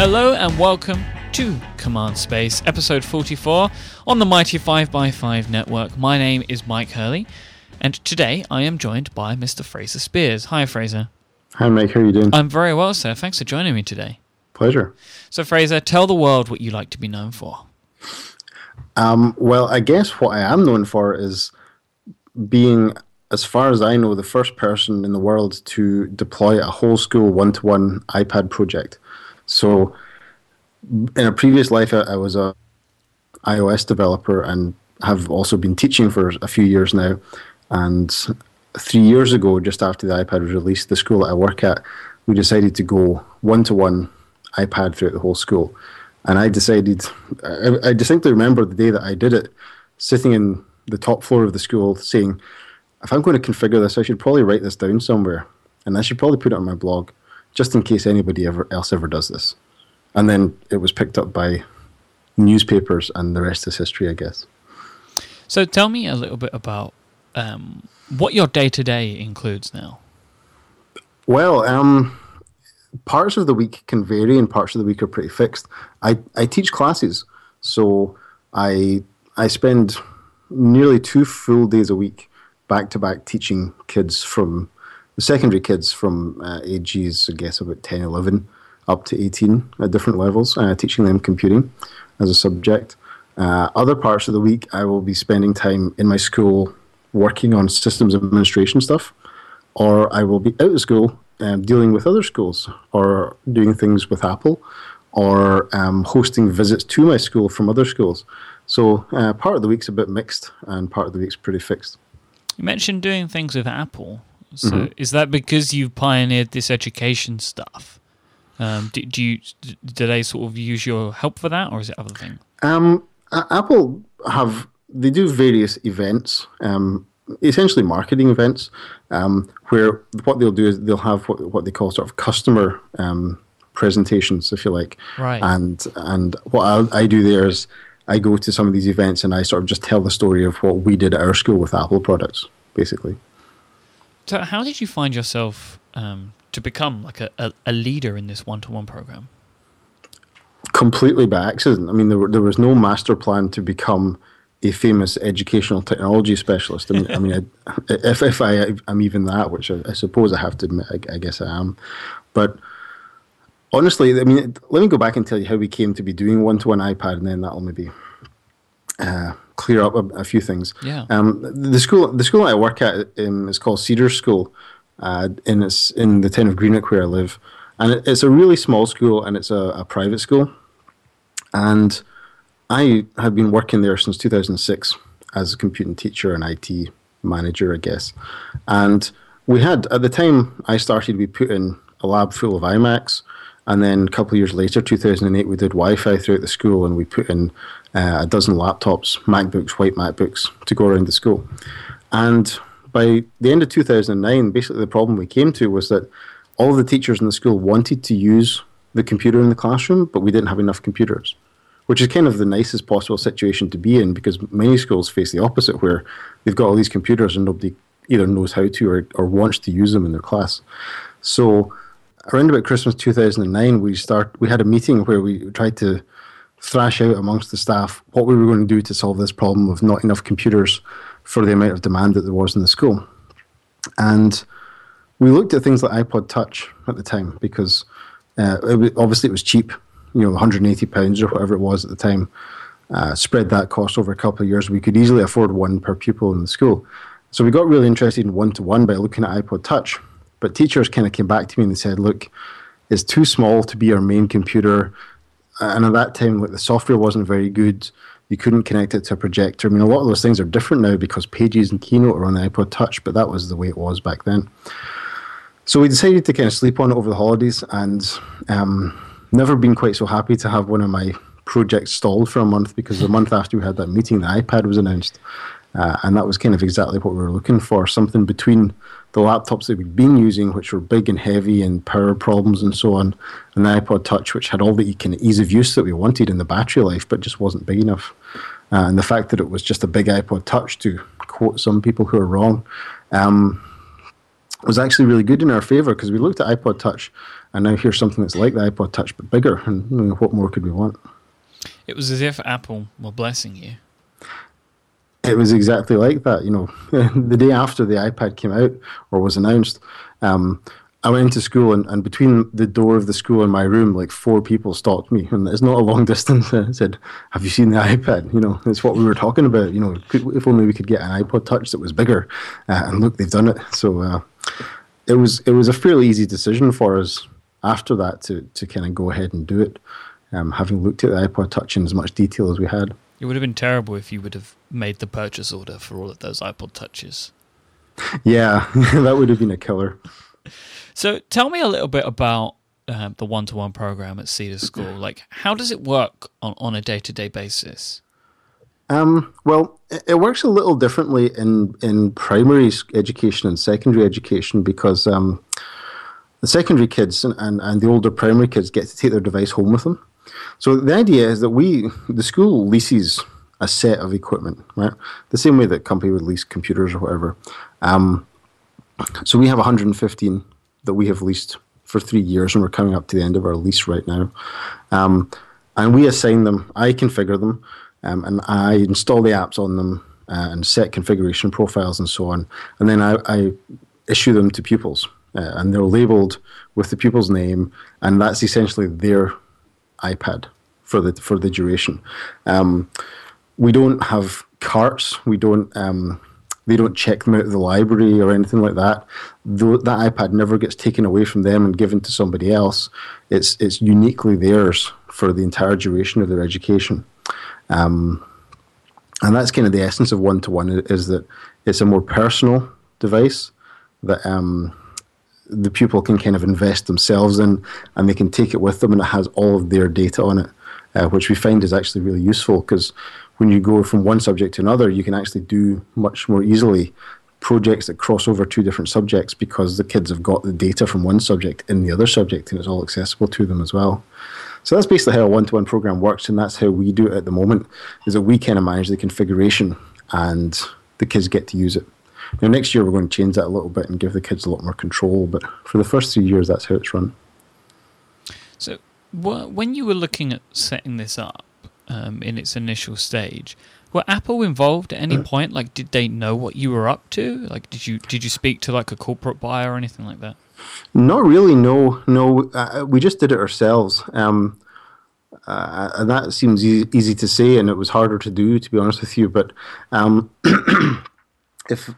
Hello and welcome to Command Space, episode 44 on the Mighty 5by5 network. My name is Mike Hurley, and today I am joined by Mr. Fraser Speirs. Hi, Fraser. Hi, Mike. How are you doing? I'm very well, sir. Thanks for joining me today. Pleasure. So, Fraser, tell the world what you like to be known for. Um, well, I guess what I am known for is being, as far as I know, the first person in the world to deploy a whole school one to one iPad project. So, in a previous life, I, I was a iOS developer and have also been teaching for a few years now. And three years ago, just after the iPad was released, the school that I work at, we decided to go one to one iPad throughout the whole school. And I decided, I, I distinctly remember the day that I did it, sitting in the top floor of the school saying, if I'm going to configure this, I should probably write this down somewhere. And I should probably put it on my blog, just in case anybody ever else ever does this. And then it was picked up by newspapers, and the rest is history, I guess. So, tell me a little bit about um, what your day to day includes now. Well, um, parts of the week can vary, and parts of the week are pretty fixed. I, I teach classes, so I I spend nearly two full days a week back to back teaching kids from the secondary kids from uh, ages, I guess, about 10, 11 up to 18 at different levels, uh, teaching them computing as a subject. Uh, other parts of the week, I will be spending time in my school working on systems administration stuff, or I will be out of school um, dealing with other schools, or doing things with Apple, or um, hosting visits to my school from other schools. So uh, part of the week's a bit mixed, and part of the week's pretty fixed. You mentioned doing things with Apple. So mm-hmm. is that because you've pioneered this education stuff? Um, do, do, you do they sort of use your help for that, or is it other things? Um, Apple have they do various events, um, essentially marketing events, um, where what they'll do is they'll have what, what they call sort of customer um, presentations, if you like. Right. And and what I, I do there is I go to some of these events and I sort of just tell the story of what we did at our school with Apple products, basically. So, how did you find yourself um, to become like a, a, a leader in this one to one program? Completely by accident. I mean, there, there was no master plan to become a famous educational technology specialist. I mean, I mean, if if I am even that, which I, I, suppose I have to admit, I, I, guess I am. But honestly, I mean, let me go back and tell you how we came to be doing one-to-one iPad, and then that'll maybe uh, clear up a, a, few things. Yeah. Um, the school, the school I work at um, is called Cedar School, uh, in its in the town of Greenock where I live, and it, it's a really small school and it's a, a, private school, and I have been working there since 2006 as a computing teacher and IT manager, I guess, and we had at the time I started we put in a lab full of iMacs. And then a couple of years later, 2008, we did Wi-Fi throughout the school, and we put in uh, a dozen laptops, MacBooks, white MacBooks, to go around the school. And by the end of 2009, basically the problem we came to was that all the teachers in the school wanted to use the computer in the classroom, but we didn't have enough computers, which is kind of the nicest possible situation to be in because many schools face the opposite, where they've got all these computers and nobody either knows how to or, or wants to use them in their class. So around about Christmas 2009, we start we had a meeting where we tried to thrash out amongst the staff what we were going to do to solve this problem of not enough computers for the amount of demand that there was in the school. And we looked at things like iPod Touch at the time because uh, it obviously it was cheap, you know, 180 pounds or whatever it was at the time. Uh, spread that cost over a couple of years. We could easily afford one per pupil in the school. So we got really interested in one to one by looking at iPod Touch. But teachers kind of came back to me and they said, look, it's too small to be our main computer. And at that time, like the software wasn't very good you couldn't connect it to a projector. I mean, a lot of those things are different now because Pages and Keynote are on the iPod Touch, but that was the way it was back then. So we decided to kind of sleep on it over the holidays, and um, never been quite so happy to have one of my projects stalled for a month because the month after we had that meeting, the iPad was announced, uh, and that was kind of exactly what we were looking for something between the laptops that we'd been using, which were big and heavy and power problems and so on, and the iPod Touch, which had all the kind of ease of use that we wanted in the battery life, but just wasn't big enough. Uh, and the fact that it was just a big iPod Touch, to quote some people who are wrong, um, was actually really good in our favor because we looked at iPod Touch, and now here's something that's like the iPod Touch but bigger. And you know, what more could we want? It was as if Apple were blessing you. It was exactly like that. You know, the day after the iPad came out or was announced, um, I went into school, and, and between the door of the school and my room, like four people stopped me, and it's not a long distance. I said, "Have you seen the iPad? You know, it's what we were talking about. You know, could, if only we could get an iPod Touch that was bigger." Uh, and look, they've done it. So uh, it was it was a fairly easy decision for us after that to to kind of go ahead and do it, um, having looked at the iPod Touch in as much detail as we had. It would have been terrible if you would have made the purchase order for all of those iPod Touches. Yeah, that would have been a killer. So tell me a little bit about uh, the one-to-one program at Cedar School. Like, how does it work on, on a day-to-day basis? Um, well, it, works a little differently in, in primary education and secondary education because um, the secondary kids and, and, and the older primary kids get to take their device home with them. So the idea is that we, the school leases a set of equipment, right? The same way that company would lease computers or whatever. Um, so we have 115 that we have leased for three years, and we're coming up to the end of our lease right now. Um, and we assign them. I configure them, um, and I install the apps on them uh, and set configuration profiles and so on. And then I, I issue them to pupils, uh, and they're labeled with the pupil's name, and that's essentially their iPad for the for the duration. Um, we don't have carts. We don't. Um, they don't check them out of the library or anything like that. That iPad never gets taken away from them and given to somebody else. It's it's uniquely theirs for the entire duration of their education. Um, and that's kind of the essence of one to one is that it's a more personal device that um, the pupil can kind of invest themselves in, and they can take it with them, and it has all of their data on it, uh, which we find is actually really useful because when you go from one subject to another, you can actually do much more easily projects that cross over two different subjects because the kids have got the data from one subject in the other subject, and it's all accessible to them as well. So that's basically how a one-to-one program works, and that's how we do it at the moment. Is that we kind of manage the configuration, and the kids get to use it. Now, next year we're going to change that a little bit and give the kids a lot more control. But for the first three years, that's how it's run. So, when you were looking at setting this up um, in its initial stage, were Apple involved at any mm. point? Like, did they know what you were up to? Like, did you did you speak to like a corporate buyer or anything like that? Not really. No, no. Uh, we just did it ourselves. Um, uh, and that seems easy, easy, to say, and it was harder to do, to be honest with you. But um, if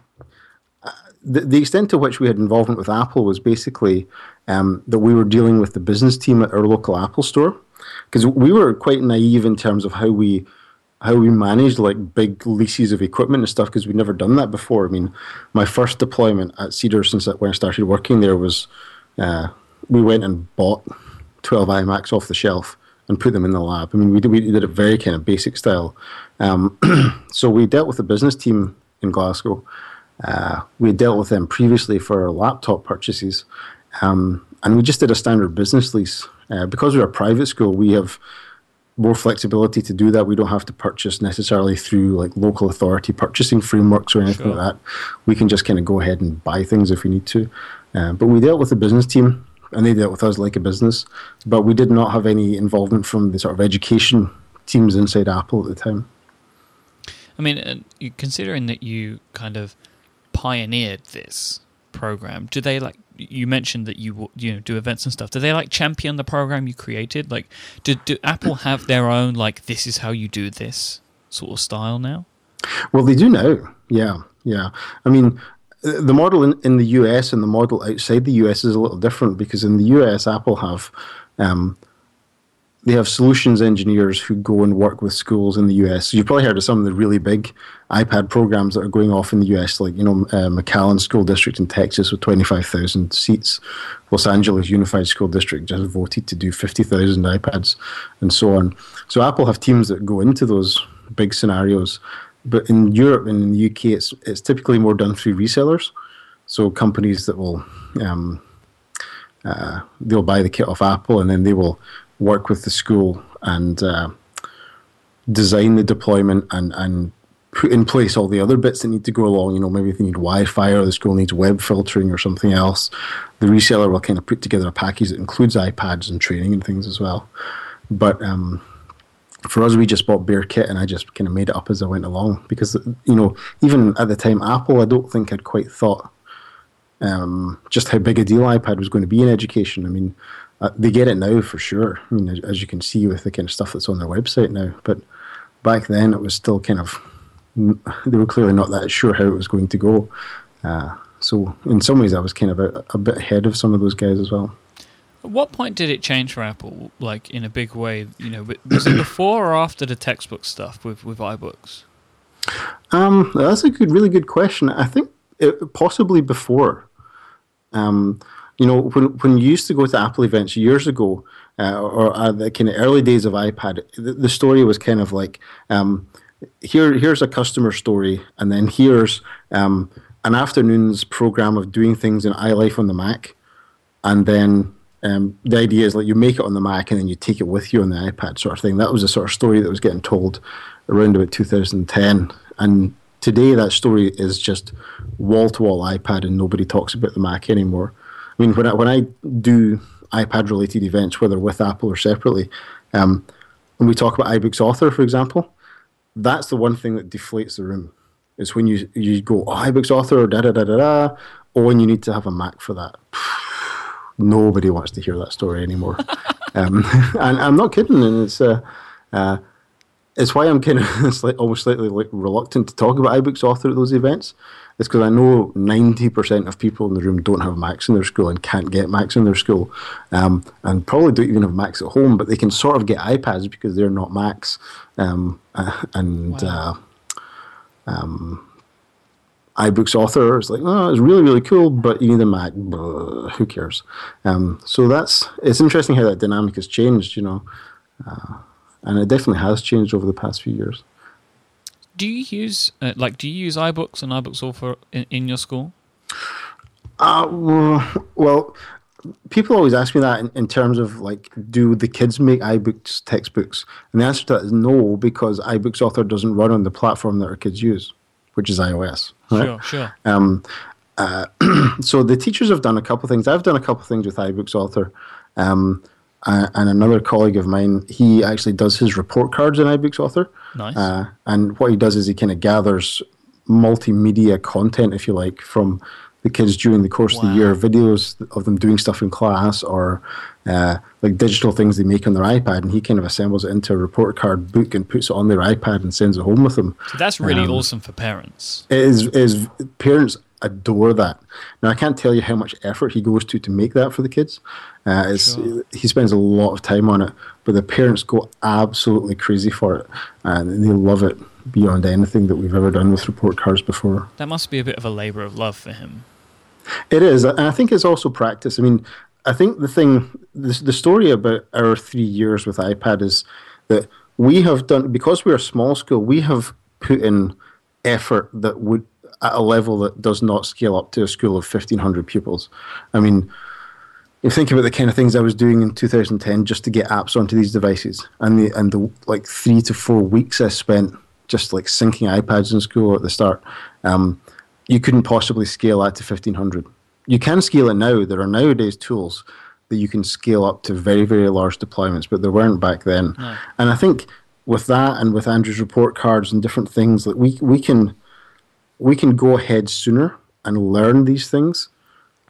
the, the extent to which we had involvement with Apple was basically um, that we were dealing with the business team at our local Apple store because we were quite naive in terms of how we how we managed like big leases of equipment and stuff because we'd never done that before. I mean, my first deployment at Cedar since when I started working there was uh, we went and bought 12 iMacs off the shelf and put them in the lab. I mean, we did, we did it very kind of basic style. Um, so we dealt with the business team in Glasgow uh, we dealt with them previously for our laptop purchases, um, and we just did a standard business lease. Uh, because we're a private school, we have more flexibility to do that. We don't have to purchase necessarily through like local authority purchasing frameworks or anything sure. like that. We can just kind of go ahead and buy things if we need to. Uh, but we dealt with the business team, and they dealt with us like a business. But we did not have any involvement from the sort of education teams inside Apple at the time. I mean, considering that you kind of pioneered this program, do they like? You mentioned that you you know do events and stuff. Do they like champion the program you created? Like, do do Apple have their own like this is how you do this sort of style now? Well, they do now. Yeah, yeah. I mean, the model in, in the US and the model outside the US is a little different because in the US, Apple have um, they have solutions engineers who go and work with schools in the US. So you've probably heard of some of the really big iPad programs that are going off in the US, like you know uh, McAllen School District in Texas with 25,000 seats. Los Angeles Unified School District just voted to do 50,000 iPads, and so on. So Apple have teams that go into those big scenarios, but in Europe and in the UK, it's it's typically more done through resellers. So companies that will um, uh, they'll buy the kit off Apple and then they will work with the school and uh, design the deployment and, and put in place all the other bits that need to go along. You know, maybe they need Wi-Fi or the school needs web filtering or something else. The reseller will kind of put together a package that includes iPads and training and things as well. But um, for us, we just bought bare kit, and I just kind of made it up as I went along because you know, even at the time, Apple, I don't think I'd quite thought um, just how big a deal iPad was going to be in education. I mean, uh, they get it now for sure. I mean, as, as, you can see with the kind of stuff that's on their website now, but back then it was still kind of they were clearly not that sure how it was going to go. Uh, so in some ways, I was kind of a, a, bit ahead of some of those guys as well. At what point did it change for Apple, like in a big way? You know, was it before or after the textbook stuff with with iBooks? Um, that's a good, really good question. I think it, possibly before. Um, you know, when when you used to go to Apple events years ago, uh, or uh, the kind of early days of iPad, the, the story was kind of like, um, here here's a customer story, and then here's um, an afternoon's program of doing things in iLife on the Mac, and then um, the idea is like you make it on the Mac and then you take it with you on the iPad, sort of thing. That was the sort of story that was getting told around about 2010, and today that story is just wall to wall iPad, and nobody talks about the Mac anymore. I mean, when I, when I do iPad related events, whether with Apple or separately, um, when we talk about iBooks Author, for example, that's the one thing that deflates the room. Is when you you go oh, iBooks Author da da da da da, oh, and you need to have a Mac for that. Nobody wants to hear that story anymore. um, and I'm not kidding. And it's uh, uh, it's why I'm kind of almost slightly like reluctant to talk about iBooks Author at those events. It's because I know 90% of people in the room don't have Macs in their school and can't get Macs in their school, um, and probably don't even have Macs at home, but they can sort of get iPads because they're not Macs. Um, uh, and wow. uh, um, iBooks author is like, oh, it's really, really cool, but you need a Mac. Blah, who cares? Um, so that's it's interesting how that dynamic has changed, you know. Uh, and it definitely has changed over the past few years do you use uh, like do you use iBooks and iBooks Author in, in your school? Uh, well, people always ask me that in, in, terms of like, do the kids make iBooks textbooks? And the answer to that is no, because iBooks Author doesn't run on the platform that our kids use, which is iOS. Right? Sure, sure. Um, uh, so the teachers have done a couple of things. I've done a couple of things with iBooks Author. Um, uh, and another colleague of mine, he actually does his report cards in iBooks Author. Nice. Uh, and what he does is he kind of gathers multimedia content, if you like, from the kids during the course wow. of the year, videos of them doing stuff in class or uh, like digital things they make on their iPad, and he kind of assembles it into a report card book and puts it on their iPad and sends it home with them. So that's really um, awesome for parents. It is, is parents adore that. Now I can't tell you how much effort he goes to to make that for the kids. Uh, sure. He spends a lot of time on it, but the parents go absolutely crazy for it, and they love it beyond anything that we've ever done with report cards before. That must be a bit of a labour of love for him. It is, and I think it's also practice. I mean, I think the thing, the, the story about our three years with iPad is that we have done because we're a small school. We have put in effort that would at a level that does not scale up to a school of 1,500 pupils. I mean, you think about the kind of things I was doing in 2010 just to get apps onto these devices, and the and the like three to four weeks I spent just like syncing iPads in school at the start. Um, you couldn't possibly scale that to 1500. You can scale it now. There are nowadays tools that you can scale up to very very large deployments, but there weren't back then. No. And I think with that and with Andrew's report cards and different things that we we can we can go ahead sooner and learn these things.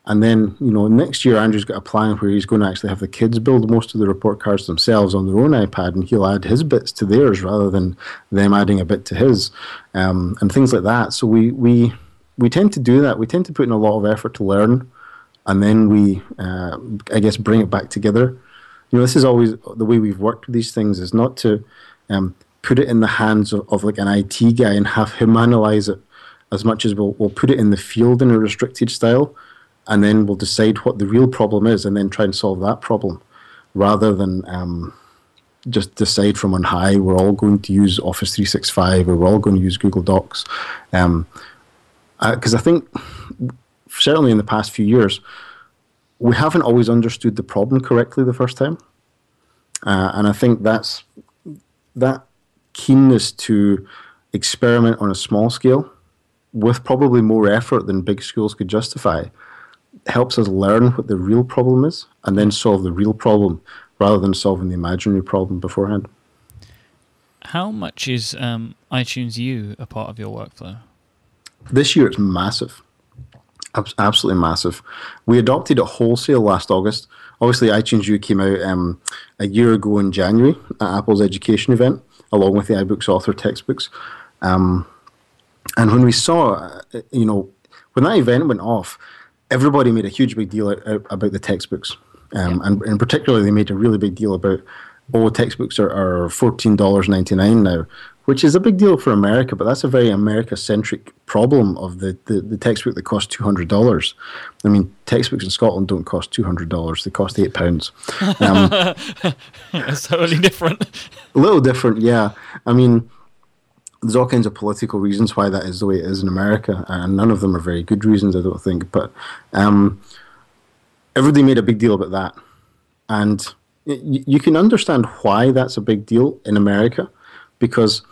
And then, you know, next year Andrew's got a plan where he's going to actually have the kids build most of the report cards themselves on their own iPad, and he'll add his bits to theirs rather than them adding a bit to his, um, and things like that. So we we we tend to do that. We tend to put in a lot of effort to learn, and then we, uh, I guess, bring it back together. You know, this is always the way we've worked with these things is not to um, put it in the hands of, of like an IT guy and have him analyze it as much as we'll, we'll put it in the field in a restricted style and then we'll decide what the real problem is and then try and solve that problem rather than um, just decide from on high we're all going to use Office 365 or we're all going to use Google Docs. Because um, uh, I think, certainly in the past few years, we haven't always understood the problem correctly the first time. Uh, and I think that's that keenness to experiment on a small scale with probably more effort than big schools could justify helps us learn what the real problem is and then solve the real problem rather than solving the imaginary problem beforehand. How much is um, iTunes U a part of your workflow? This year it's massive. absolutely massive. We adopted it wholesale last August. Obviously, iTunes U came out um, a year ago in January at Apple's education event, along with the iBooks author textbooks. Um, and when we saw, uh, you know, when that event went off, everybody made a huge big deal about the textbooks. Um, yeah. and, and particularly, they made a really big deal about, oh, textbooks are, are $14.99 now, which is a big deal for America, but that's a very America centric problem of the, the, the, textbook that costs $200. I mean, textbooks in Scotland don't cost $200, they cost £8. Um, it's totally different. a little different, yeah. I mean, there's all kinds of political reasons why that is the way it is in America, and none of them are very good reasons, I don't think. But um, everybody made a big deal about that, and you can understand why that's a big deal in America, because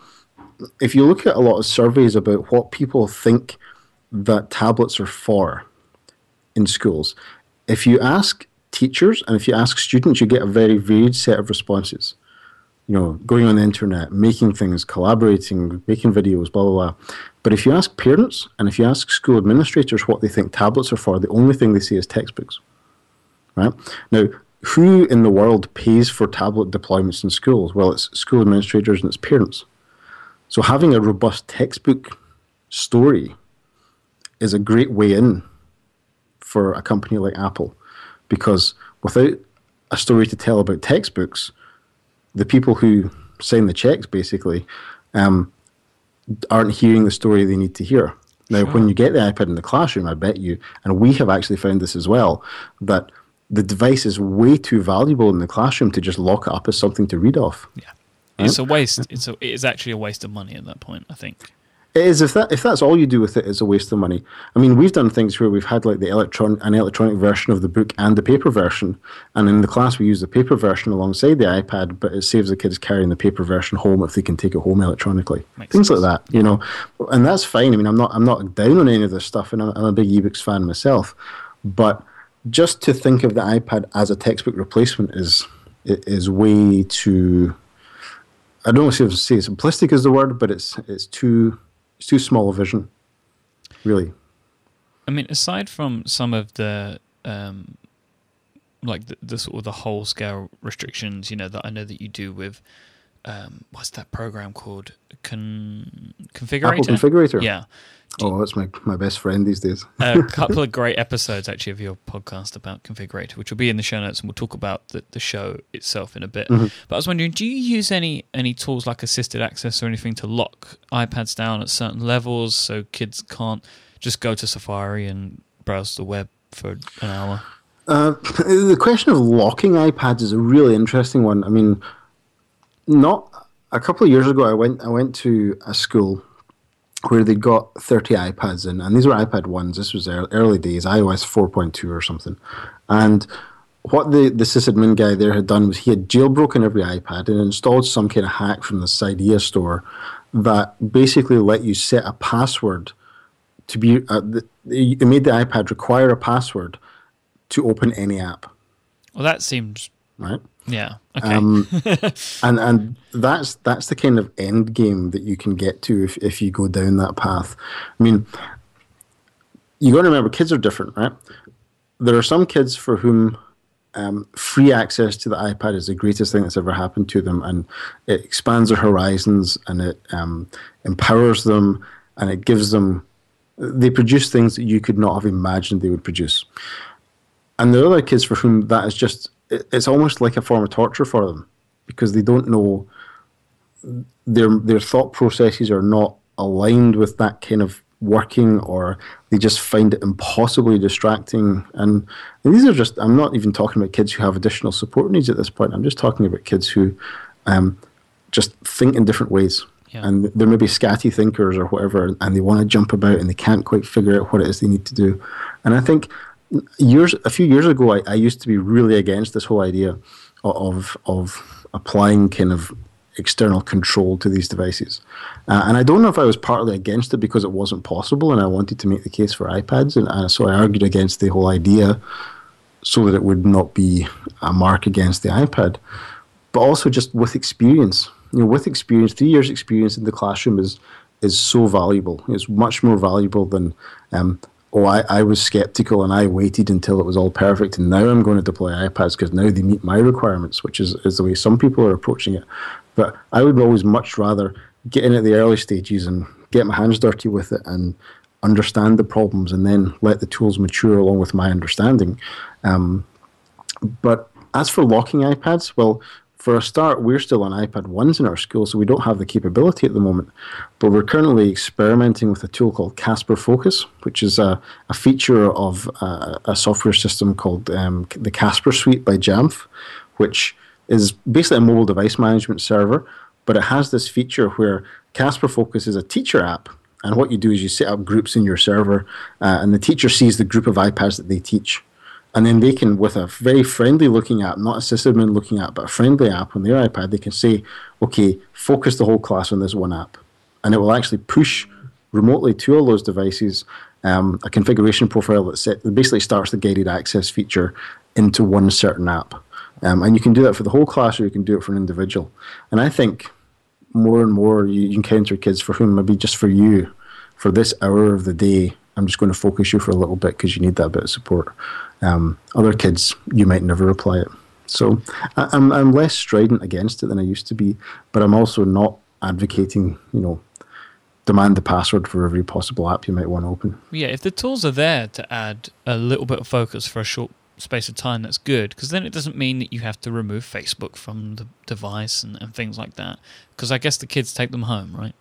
if you look at a lot of surveys about what people think that tablets are for in schools, if you ask teachers and if you ask students, you get a very varied set of responses you know, going on the internet, making things, collaborating, making videos, blah, blah, blah. But if you ask parents and if you ask school administrators what they think tablets are for, the only thing they see is textbooks. Right? Now, who in the world pays for tablet deployments in schools? Well, it's school administrators and it's parents. So having a robust textbook story is a great way in for a company like Apple because without a story to tell about textbooks, the people who sign the checks basically um, aren't hearing the story they need to hear. Now, sure. when you get the iPad in the classroom, I bet you, and we have actually found this as well, that the device is way too valuable in the classroom to just lock it up as something to read off. Yeah, right? it's a waste. It's a, it is actually a waste of money at that point. I think. It is if that if that's all you do with it, it is a waste of money. I mean, we've done things where we've had like the electron an electronic version of the book and the paper version, and in the class we use the paper version alongside the iPad, but it saves the kids carrying the paper version home if they can take it home electronically. Makes things sense. like that, you know, and that's fine. I mean, I'm not I'm not down on any of this stuff, and I'm, I'm a big ebooks fan myself, but just to think of the iPad as a textbook replacement is is way too. I don't want to say simplistic is the word, but it's it's too it's too small a vision, really. I mean, aside from some of the um, like the, the sort of the whole scale restrictions, you know, that I know that you do with um, what's that program called? Con- configurator. Apple configurator. Yeah. Oh, that's my my best friend these days. a couple of great episodes actually of your podcast about configurator, which will be in the show notes, and we'll talk about the, the show itself in a bit. Mm-hmm. But I was wondering, do you use any any tools like assisted access or anything to lock iPads down at certain levels so kids can't just go to Safari and browse the web for an hour? Uh, the question of locking iPads is a really interesting one. I mean, not a couple of years ago, I went I went to a school where they got 30 iPads in, and these were iPad ones. This was early days, iOS 4.2 or something. And what the, the sysadmin guy there had done was he had jailbroken every iPad and installed some kind of hack from the Cydia store that basically let you set a password to be. Uh, the, it made the iPad require a password to open any app. Well, that seems right. Yeah. Okay. Um, and and that's that's the kind of end game that you can get to if if you go down that path. I mean, you got to remember, kids are different, right? There are some kids for whom um, free access to the iPad is the greatest thing that's ever happened to them, and it expands their horizons and it um, empowers them and it gives them. They produce things that you could not have imagined they would produce. And there are other kids for whom that is just it's almost like a form of torture for them because they don't know their their thought processes are not aligned with that kind of working or they just find it impossibly distracting. And, and, these are just i'm not even talking about kids who have additional support needs at this point. I'm just talking about kids who um, just think in different ways. Yeah. and they're maybe scatty thinkers or whatever and they want to jump about and they can't quite figure out what it is they need to do. And i think years a few years ago, I, I used to be really against this whole idea of of applying kind of external control to these devices. Uh, and I don't know if I was partly against it because it wasn't possible, and I wanted to make the case for iPads, and uh, so I argued against the whole idea so that it would not be a mark against the iPad. But also just with experience, you know, with experience, three years experience in the classroom is is so valuable. It's much more valuable than um, oh, I, I was skeptical and I waited until it was all perfect, and now I'm going to deploy iPads because now they meet my requirements, which is, is the way some people are approaching it. But I would always much rather get in at the early stages and get my hands dirty with it and understand the problems and then let the tools mature along with my understanding. Um, but as for locking iPads, well, for a start, we're still on iPad 1s in our school, so we don't have the capability at the moment. But we're currently experimenting with a tool called Casper Focus, which is a, a feature of a, a software system called um, the Casper Suite by Jamf, which is basically a mobile device management server. But it has this feature where Casper Focus is a teacher app. And what you do is you set up groups in your server, uh, and the teacher sees the group of iPads that they teach and then they can, with a very friendly looking app, not a sysadmin looking app, but a friendly app on their iPad, they can say, okay, focus the whole class on this one app. And it will actually push remotely to all those devices um, a configuration profile that, set, that basically starts the guided access feature into one certain app. Um, and you can do that for the whole class or you can do it for an individual. And I think more and more you encounter kids for whom maybe just for you, for this hour of the day, I'm just going to focus you for a little bit because you need that bit of support. Um, other kids, you might never apply it. So I, I'm I'm less strident against it than I used to be, but I'm also not advocating, you know, demand the password for every possible app you might want to open. Yeah, if the tools are there to add a little bit of focus for a short space of time, that's good because then it doesn't mean that you have to remove Facebook from the device and, and things like that. Because I guess the kids take them home, right?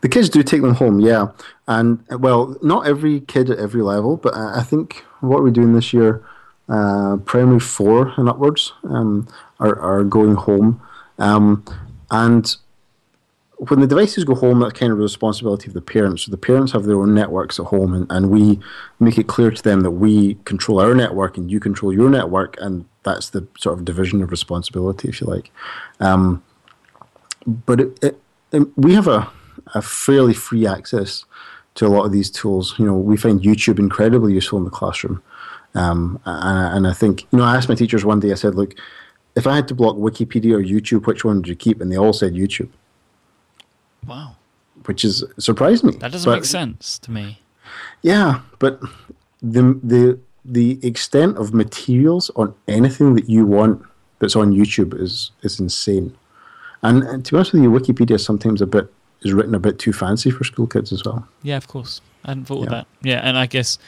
The kids do take them home, yeah. And well, not every kid at every level, but I think what we're doing this year, uh, primary four and upwards, um, are are going home. Um, and when the devices go home, that's kind of the responsibility of the parents. So the parents have their own networks at home, and, and we make it clear to them that we control our network and you control your network, and that's the sort of division of responsibility, if you like. Um, but it, it, it, we have a a fairly free access to a lot of these tools. You know, we find YouTube incredibly useful in the classroom. Um, and, and, I think, you know, I asked my teachers one day, I said, look, if I had to block Wikipedia or YouTube, which one would you keep? And they all said YouTube. Wow. Which is surprised me. That doesn't but, make sense to me. Yeah, but the the the extent of materials on anything that you want that's on YouTube is is insane. And, and to be honest with you, Wikipedia is sometimes a bit is written a bit too fancy for school kids as well. Yeah, of course. I hadn't thought yeah. of that. Yeah, and I guess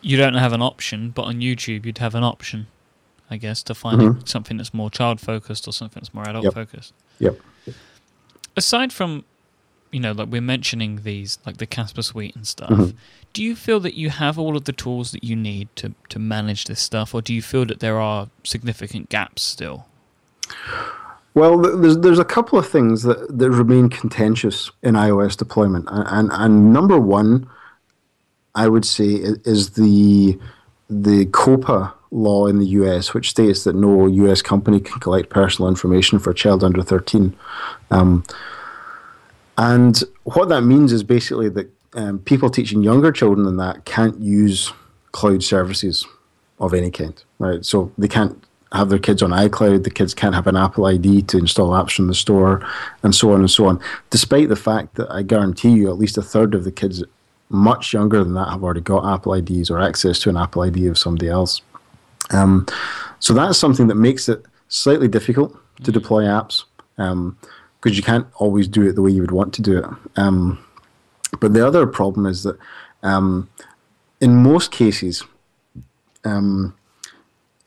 you don't have an option, but on YouTube you'd have an option, I guess, to find mm-hmm. something that's more child focused or something that's more adult yep. focused. Yep. Aside from, you know, like we're mentioning these, like the Casper Suite and stuff. Mm-hmm. Do you feel that you have all of the tools that you need to to manage this stuff, or do you feel that there are significant gaps still? Well, there's there's a couple of things that, that remain contentious in iOS deployment, and, and, and number one, I would say, is the the COPPA law in the US, which states that no US company can collect personal information for a child under 13. Um, and what that means is basically that um, people teaching younger children than that can't use cloud services of any kind, right? So they can't have their kids on iCloud, the kids can't have an Apple ID to install apps from the store, and so on and so on. Despite the fact that I guarantee you at least a third of the kids much younger than that have already got Apple IDs or access to an Apple ID of somebody else. Um, so that's something that makes it slightly difficult to deploy apps because um, you can't always do it the way you would want to do it. Um, but the other problem is that um, in most cases, um,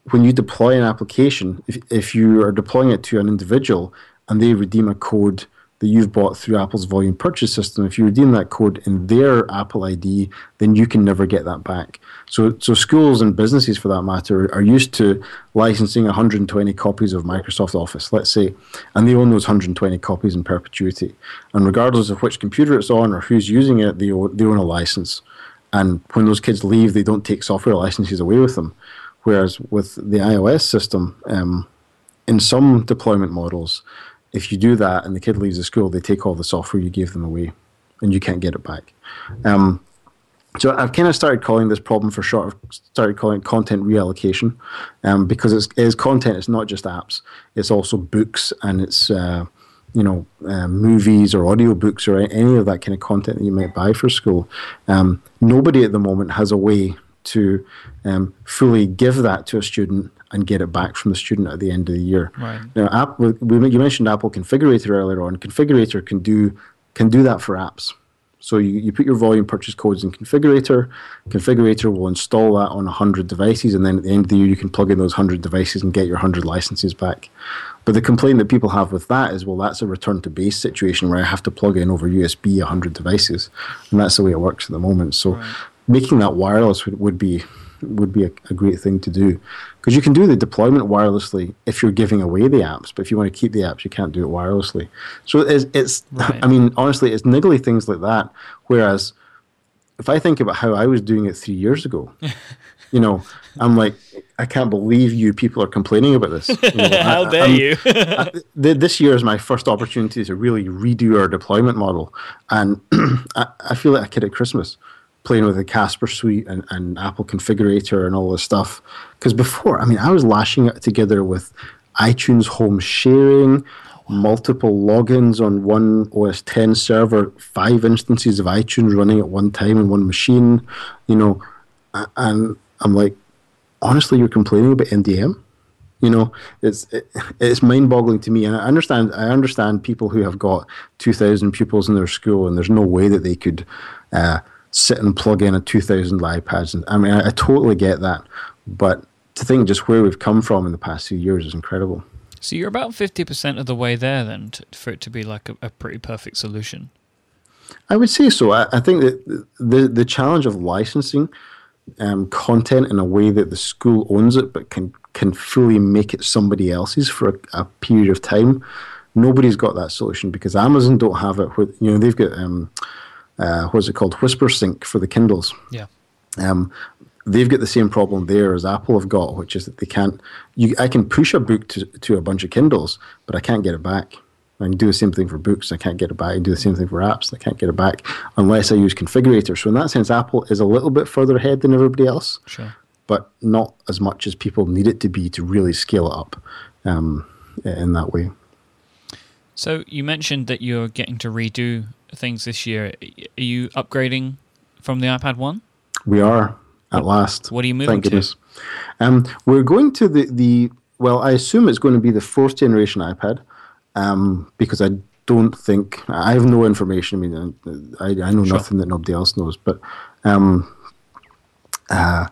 when you deploy an application, if, if you are deploying it to an individual and they redeem a code that you've bought through Apple's volume purchase system, if you redeem that code in their Apple ID, then you can never get that back. So, so schools and businesses, for that matter, are used to licensing 120 copies of Microsoft Office, let's say, and they own those 120 copies in perpetuity. And regardless of which computer it's on or who's using it, they own, they own a license. And when those kids leave, they don't take software licenses away with them. Whereas with the iOS system, um, in some deployment models, if you do that and the kid leaves the school, they take all the software you gave them away, and you can't get it back. Um, so I've kind of started calling this problem for short. Started calling it content reallocation, um, because it's, it's content. It's not just apps. It's also books and it's uh, you know uh, movies or audio books or any of that kind of content that you might buy for school. Um, nobody at the moment has a way to um, fully give that to a student and get it back from the student at the end of the year. Right. Now, app, we, you mentioned Apple Configurator earlier on. Configurator can do can do that for apps. So you, you put your volume purchase codes in Configurator. Configurator will install that on 100 devices, and then at the end of the year, you can plug in those 100 devices and get your 100 licenses back. But the complaint that people have with that is, well, that's a return to base situation where I have to plug in over USB 100 devices, and that's the way it works at the moment. So right. Making that wireless would, would be would be a, a great thing to do because you can do the deployment wirelessly if you're giving away the apps, but if you want to keep the apps, you can't do it wirelessly. So it's, it's right. I mean, honestly, it's niggly things like that. Whereas if I think about how I was doing it three years ago, you know, I'm like, I can't believe you people are complaining about this. You know, how I, dare I'm, you? I, this year is my first opportunity to really redo our deployment model, and I, I feel like a kid at Christmas playing with the Casper suite and, and Apple configurator and all this stuff. Because before, I mean, I was lashing it together with iTunes home sharing, multiple logins on one OS 10 server, five instances of iTunes running at one time in one machine, you know, and I'm like, honestly, you're complaining about MDM. You know, it's it, it's mind-boggling to me, and I understand. I understand people who have got two thousand pupils in their school, and there's no way that they could uh, sit and plug in a 2000 iPads. And I mean, I, I, totally get that. But to think just where we've come from in the past few years is incredible. So you're about 50% of the way there then to, for it to be like a, a, pretty perfect solution. I would say so. I, I think that the, the challenge of licensing um, content in a way that the school owns it but can, can fully make it somebody else's for a, a period of time. Nobody's got that solution because Amazon don't have it. With, you know, they've got um, uh, what's it called, WhisperSync for the Kindles. Yeah. Um, they've got the same problem there as Apple have got, which is that they can't. You, I can push a book to, to a bunch of Kindles, but I can't get it back. I can do the same thing for books. I can't get it back. I can do the same thing for apps. I can't get it back unless I use configurator. So in that sense, Apple is a little bit further ahead than everybody else. Sure. But not as much as people need it to be to really scale it up um, in that way. So you mentioned that you're getting to redo things this year. Are you upgrading from the iPad 1? We are, at last. What are you moving Thank goodness. to? Um, we're going to the, the, well, I assume it's going to be the fourth generation iPad um, because I don't think, I have no information. I mean, I, I know sure. nothing that nobody else knows, but um, uh,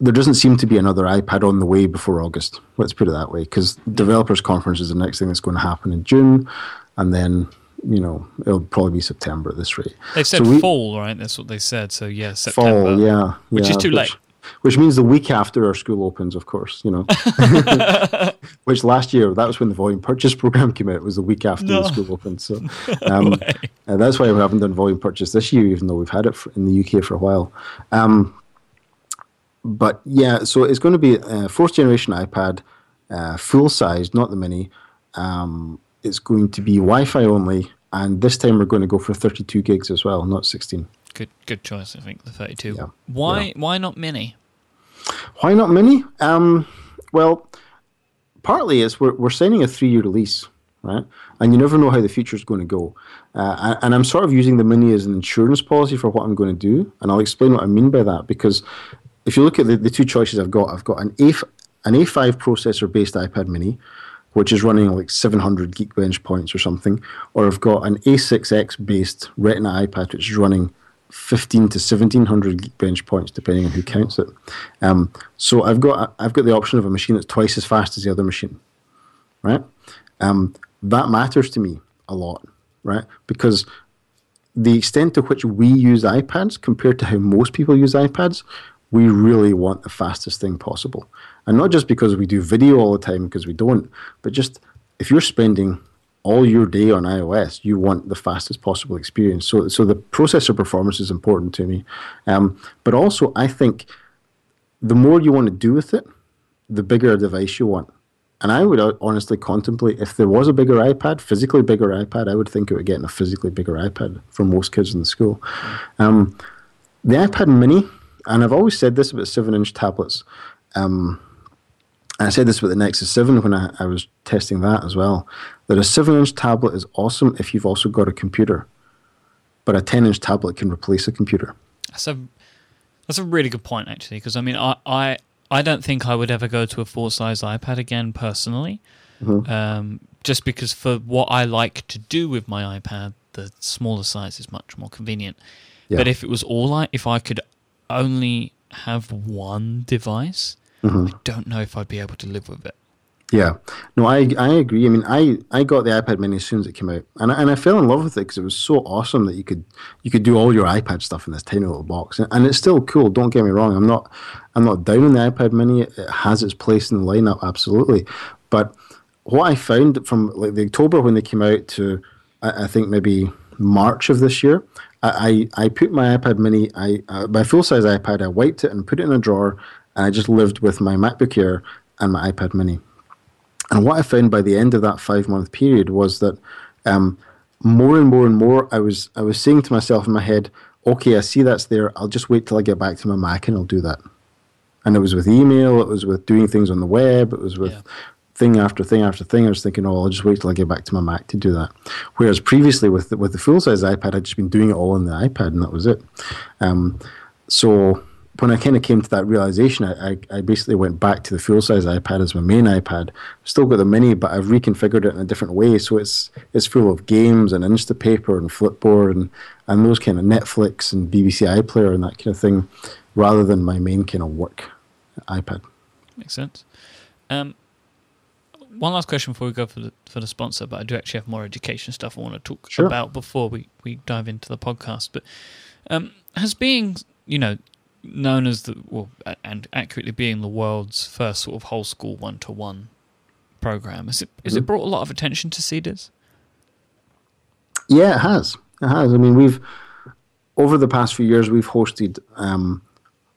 there doesn't seem to be another iPad on the way before August. Let's put it that way, because developers conference is the next thing that's going to happen in June, and then you know, it'll probably be September at this rate. They said so we, fall, right? That's what they said. So yeah, September. Fall, yeah, which yeah, is too which, late. Which means the week after our school opens, of course. You know, which last year that was when the volume purchase program came out. It was the week after no. the school opened. So um, no that's why we haven't done volume purchase this year, even though we've had it for, in the UK for a while. Um, but yeah, so it's going to be a fourth generation iPad, uh, full size, not the mini. Um, it's going to be Wi-Fi only, and this time we're going to go for 32 gigs as well, not 16. Good, good choice. I think the 32. Yeah. Why, yeah. why not mini? Why not mini? Um, well, partly is we're we're signing a three-year lease, right? And you never know how the future is going to go. Uh, and I'm sort of using the mini as an insurance policy for what I'm going to do, and I'll explain what I mean by that. Because if you look at the, the two choices I've got, I've got an A an A5 processor based iPad Mini, which is running like 700 Geekbench points or something, or I've got an A6X based Retina iPad which is running 15 to 1700 Geekbench points depending on who counts it. Um, so I've got I've got the option of a machine that's twice as fast as the other machine, right? Um, that matters to me a lot, right? Because the extent to which we use iPads compared to how most people use iPads, we really want the fastest thing possible. And not just because we do video all the time, because we don't, but just if you're spending all your day on iOS, you want the fastest possible experience. So, so the processor performance is important to me. Um, but also, I think the more you want to do with it, the bigger a device you want. and I would honestly contemplate if there was a bigger iPad, physically bigger iPad, I would think it would get a physically bigger iPad for most kids in the school. Um, the iPad Mini, and I've always said this about seven-inch tablets. Um, I said this with the Nexus 7 when I, I was testing that as well. That a 7 inch tablet is awesome if you've also got a computer, but a 10 inch tablet can replace a computer. That's a, that's a really good point, actually, because I mean, I, I, I don't think I would ever go to a full size iPad again personally. Mm-hmm. Um, just because for what I like to do with my iPad, the smaller size is much more convenient. Yeah. But if it was all I, if I could only have one device, Mm-hmm. I don't know if I'd be able to live with it. Yeah, no, I I agree. I mean, I, I got the iPad Mini as soon as it came out, and I, and I fell in love with it because it was so awesome that you could you could do all your iPad stuff in this tiny little box, and, and it's still cool. Don't get me wrong. I'm not I'm not down on the iPad Mini. It, it has its place in the lineup, absolutely. But what I found from like the October when they came out to I, I think maybe March of this year, I, I, I put my iPad Mini, I uh, my full size iPad, I wiped it and put it in a drawer, and I just lived with my MacBook Air and my iPad Mini. And what I found by the end of that five month period was that um, more and more and more, I was I was saying to myself in my head, okay, I see that's there. I'll just wait till I get back to my Mac and I'll do that. And it was with email, it was with doing things on the web, it was with yeah. thing after thing after thing. I was thinking, oh, I'll just wait till I get back to my Mac to do that. Whereas previously with the, with the full size iPad, I'd just been doing it all on the iPad and that was it. Um, so when I kind of came to that realization, I, I, I, basically went back to the full size iPad as my main iPad. Still got the mini, but I've reconfigured it in a different way. So it's it's full of games and Instapaper and Flipboard and, and those kind of Netflix and BBC iPlayer and that kind of thing, rather than my main kind of work iPad. Makes sense. Um, one last question before we go for the for the sponsor, but I do actually have more education stuff I want to talk sure. about before we, we dive into the podcast. But um, has being you know known as the well, and accurately being the world's first sort of whole school one to one program. Is it mm-hmm. it brought a lot of attention to CEDARS? Yeah, it has. It has. I mean, we've over the past few years we've hosted um,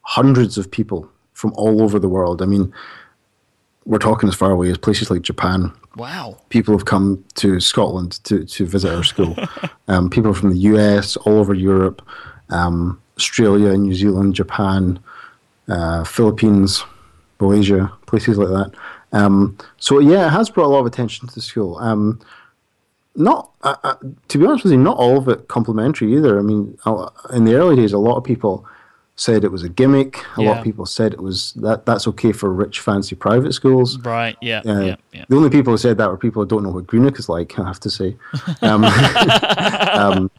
hundreds of people from all over the world. I mean, we're talking as far away as places like Japan. Wow. People have come to Scotland to, to visit our school. um, people from the US, all over Europe. Um, Australia, New Zealand, Japan, uh, Philippines, Malaysia, places like that. Um, so yeah, it has brought a lot of attention to the school. Um, not uh, uh, to be honest with you, not all of it complimentary either. I mean, in the early days, a lot of people said it was a gimmick. A yeah. lot of people said it was that that's okay for rich, fancy private schools. Right. Yeah. Uh, yeah, yeah. The only people who said that were people who don't know what Greenock is like. I have to say. Um, um,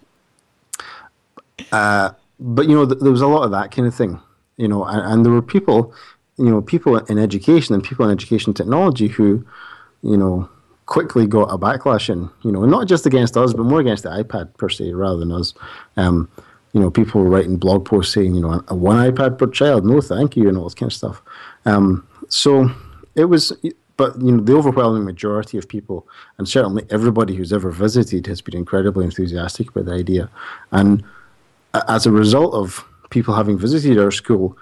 uh, but you know, th- there was a lot of that kind of thing, you know, and, and, there were people, you know, people in education and people in education technology who, you know, quickly got a backlash in, you know, not just against us, but more against the iPad per se, rather than us. Um, you know, people were writing blog posts saying, you know, one iPad per child, no, thank you, and all this kind of stuff. Um, so it was, but you know, the overwhelming majority of people, and certainly everybody who's ever visited, has been incredibly enthusiastic about the idea, and as a result of people having visited our school,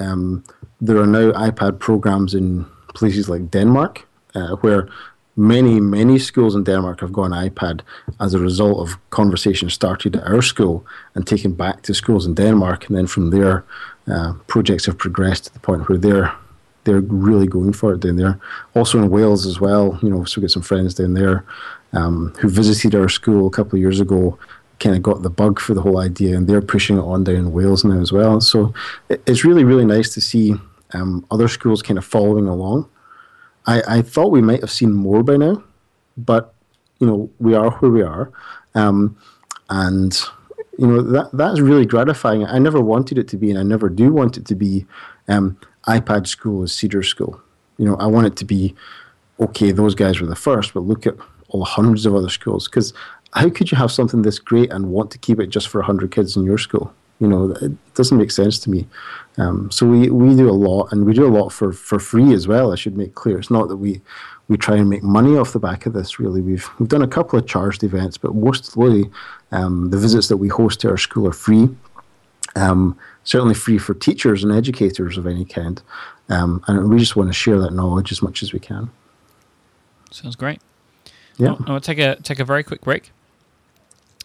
um, there are now iPad programs in places like Denmark, uh, where many, many schools in Denmark have gone iPad as a result of conversations started at our school and taken back to schools in Denmark. And then from there, uh, projects have progressed to the point where they're they're really going for it down there. Also in Wales as well, you know, so we get some friends down there um, who visited our school a couple of years ago kind of got the bug for the whole idea, and they're pushing it on down in Wales now as well. So it's really, really nice to see um, other schools kind of following along. I, I thought we might have seen more by now, but you know we are where we are, um, and you know that that's really gratifying. I never wanted it to be, and I never do want it to be um, iPad school as Cedar School. You know, I want it to be okay. Those guys were the first, but look at all the hundreds of other schools because how could you have something this great and want to keep it just for 100 kids in your school? You know, it doesn't make sense to me. Um, so we, we do a lot, and we do a lot for, for free as well. I should make clear. It's not that we, we try and make money off the back of this. Really, we've we've done a couple of charged events, but mostly um, the visits that we host to our school are free. Um, certainly free for teachers and educators of any kind, um, and we just want to share that knowledge as much as we can. Sounds great. Yeah. I'll, I'll take a take a very quick break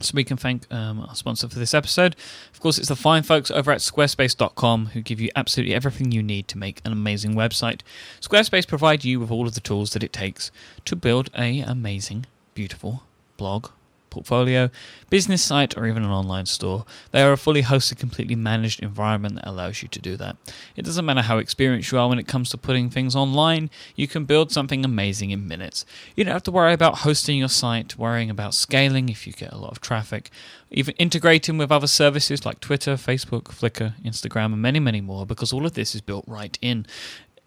so we can thank um, our sponsor for this episode. Of course, it's the fine folks over at squarespace.com who give you absolutely everything you need to make an amazing website. Squarespace provides you with all of the tools that it takes to build a amazing, beautiful blog, portfolio, business site, or even an online store. They are a fully hosted, completely managed environment that allows you to do that. It doesn't matter how experienced you are when it comes to putting things online, you can build something amazing in minutes. You don't have to worry about hosting your site, worrying about scaling if you get a lot of traffic, even integrating with other services like Twitter, Facebook, Flickr, Instagram, and many, many more, because all of this is built right in.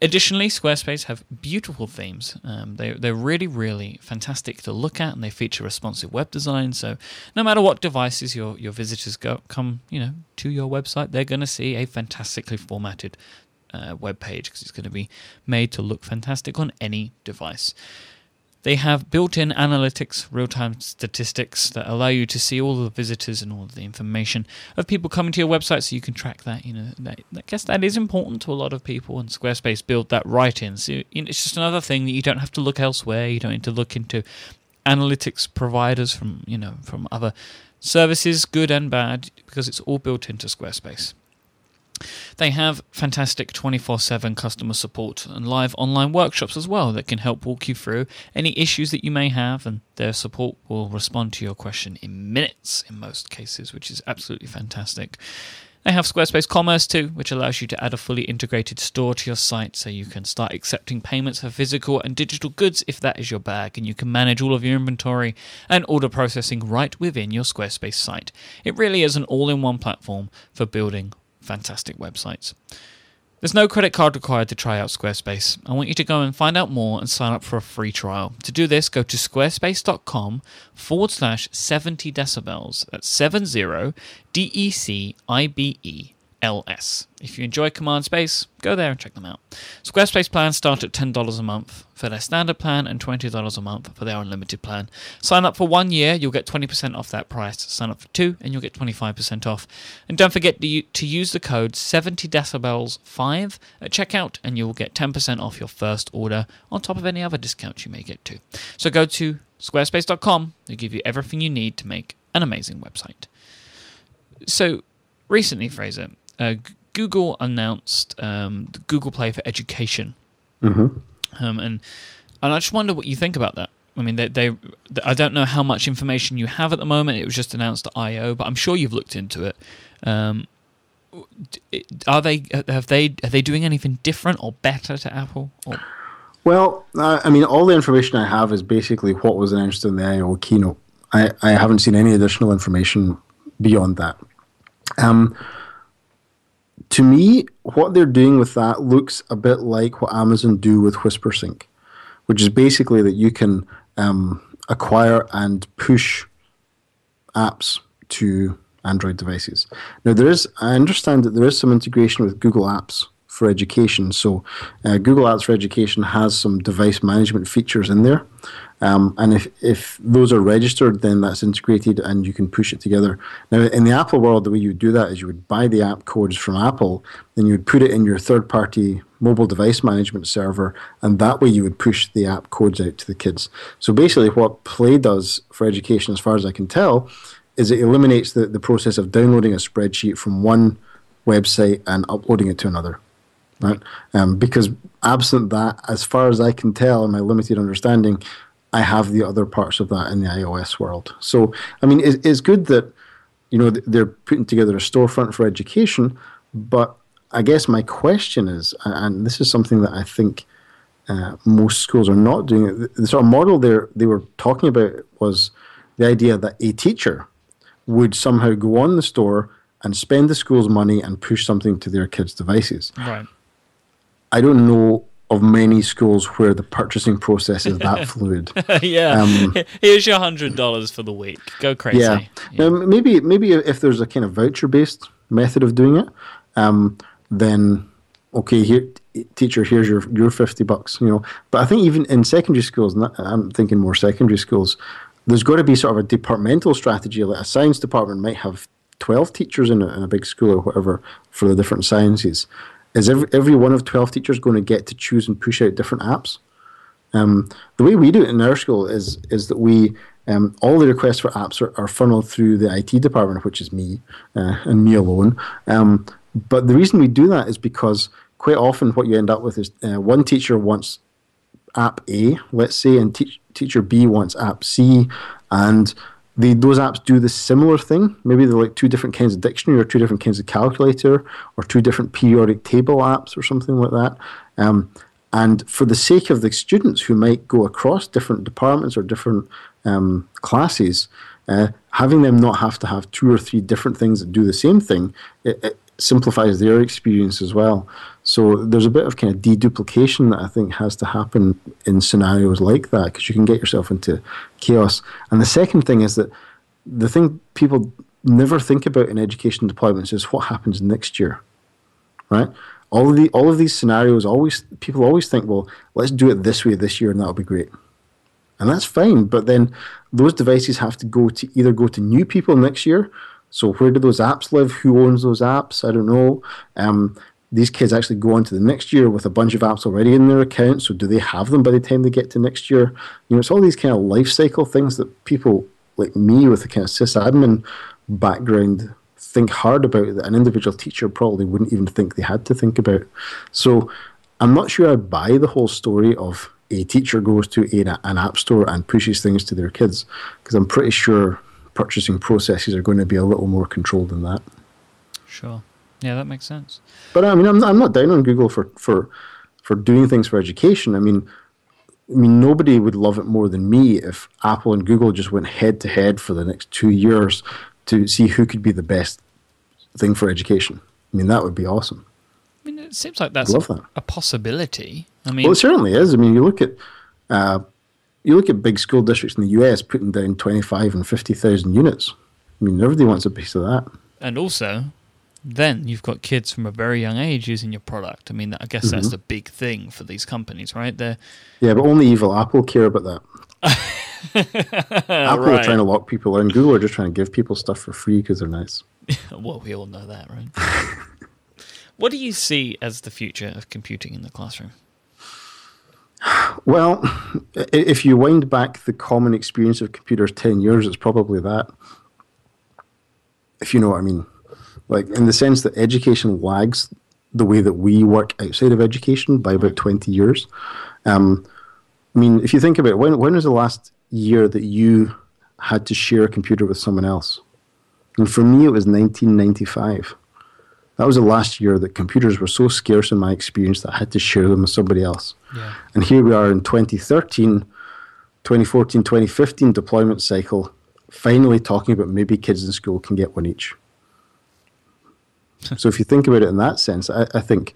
Additionally, Squarespace have beautiful themes. Um, they, they're really, really fantastic to look at, and they feature responsive web design. So, no matter what devices your, your visitors go come, you know, to your website, they're going to see a fantastically formatted uh, web page because it's going to be made to look fantastic on any device. They have built in analytics, real time statistics that allow you to see all the visitors and all of the information of people coming to your website so you can track that. You know, that, I guess that is important to a lot of people, and Squarespace built that right in. So you know, it's just another thing that you don't have to look elsewhere. You don't need to look into analytics providers from, you know, from other services, good and bad, because it's all built into Squarespace. They have fantastic 24 7 customer support and live online workshops as well that can help walk you through any issues that you may have, and their support will respond to your question in minutes in most cases, which is absolutely fantastic. They have Squarespace Commerce too, which allows you to add a fully integrated store to your site so you can start accepting payments for physical and digital goods if that is your bag, and you can manage all of your inventory and order processing right within your Squarespace site. It really is an all in one platform for building fantastic websites. There's no credit card required to try out Squarespace. I want you to go and find out more and sign up for a free trial. To do this, go to squarespace.com forward slash 70 decibels. That's 70 D E C I B E L S. If you enjoy Command Space, go there and check them out. Squarespace plans start at $10 a month for their standard plan and $20 a month for their unlimited plan. Sign up for one year, you'll get 20% off that price. Sign up for two, and you'll get 25% off. And don't forget to use the code 70decibels5 at checkout, and you'll get 10% off your first order on top of any other discounts you may get too. So go to squarespace.com, they give you everything you need to make an amazing website. So, recently, Fraser, uh, Google announced um, the Google Play for Education, Mm-hmm. um, and and I just wonder what you think about that. I mean, they, they, I don't know how much information you have at the moment. It was just announced at I/O, but I'm sure you've looked into it. Um, are they have they are they doing anything different or better to Apple? Or, Well, uh, I mean, all the information I have is basically what was announced in the I/O keynote. I, I haven't seen any additional information beyond that. Um, to me, what they're doing with that looks a bit like what Amazon do with WhisperSync, which is basically that you can um, acquire and push apps to Android devices. Now, there is, I understand that there is some integration with Google Apps for education. So, uh, Google Apps for Education has some device management features in there. Um, and if, if those are registered, then that's integrated and you can push it together. Now, in the Apple world, the way you would do that is you would buy the app codes from Apple, then you would put it in your third party mobile device management server, and that way you would push the app codes out to the kids. So basically, what Play does for education, as far as I can tell, is it eliminates the, the process of downloading a spreadsheet from one website and uploading it to another. Right? Um, because absent that, as far as I can tell, in my limited understanding, I have the other parts of that in the iOS world. So, I mean, it's, it's good that you know they're putting together a storefront for education, but I guess my question is, and this is something that I think uh, most schools are not doing. The, the sort of model they they were talking about was the idea that a teacher would somehow go on the store and spend the school's money and push something to their kids' devices. right. I don't know of many schools where the purchasing process is that fluid. yeah. Um, Here's your hundred dollars for the week. Go crazy. Yeah. Now, maybe maybe if there's a kind of voucher based method of doing it, um, then okay, here, teacher, here's your your fifty bucks. You know, but I think even in secondary schools, not, I'm thinking more secondary schools, there's got to be sort of a departmental strategy. Like a science department might have twelve teachers in a, in a big school or whatever for the different sciences. Is every every one of twelve teachers going to get to choose and push out different apps? Um, the way we do it in our school is is that we um, all the requests for apps are, are, funneled through the IT department, which is me uh, and me alone. Um, but the reason we do that is because quite often what you end up with is uh, one teacher wants app A, let's say, and te- teacher B wants app C, and those apps do the similar thing. Maybe they're like two different kinds of dictionary or two different kinds of calculator or two different periodic table apps or something like that. Um, and for the sake of the students who might go across different departments or different um, classes, uh, having them not have to have two or three different things that do the same thing, it, it simplifies their experience as well. So there's a bit of kind of deduplication that I think has to happen in scenarios like that because you can get yourself into chaos. And the second thing is that the thing people never think about in education deployments is what happens next year, right? All of the all of these scenarios always people always think, well, let's do it this way this year and that'll be great, and that's fine. But then those devices have to go to either go to new people next year so where do those apps live? Who owns those apps? I don't know. Um, these kids actually go on to the next year with a bunch of apps already in their account. So do they have them by the time they get to next year? You know, it's all these kind of life cycle things that people like me with a kind of sysadmin background think hard about that an individual teacher probably wouldn't even think they had to think about. So I'm not sure I buy the whole story of a teacher goes to a, an app store and pushes things to their kids because I'm pretty sure purchasing processes are going to be a little more controlled than that. Sure. Yeah, that makes sense. But I mean, I'm not, I'm not down on Google for, for for doing things for education. I mean, I mean, nobody would love it more than me if Apple and Google just went head to head for the next two years to see who could be the best thing for education. I mean, that would be awesome. I mean, it seems like that's that. a possibility. I mean, well, it certainly is. I mean, you look at uh, you look at big school districts in the US putting down 25 and 50,000 units. I mean, everybody wants a piece of that. And also, then you've got kids from a very young age using your product. I mean, I guess mm-hmm. that's the big thing for these companies, right? They're yeah, but only evil Apple care about that. Apple right. are trying to lock people in. Google are just trying to give people stuff for free because they're nice. well, we all know that, right? what do you see as the future of computing in the classroom? Well, if you wind back the common experience of computers 10 years, it's probably that. If you know what I mean. Like, in the sense that education lags the way that we work outside of education by about 20 years. Um, I mean, if you think about it, when, when was the last year that you had to share a computer with someone else? And for me, it was 1995. That was the last year that computers were so scarce in my experience that I had to share them with somebody else. Yeah. And here we are in 2013, 2014, 2015 deployment cycle, finally talking about maybe kids in school can get one each. so if you think about it in that sense, I, I think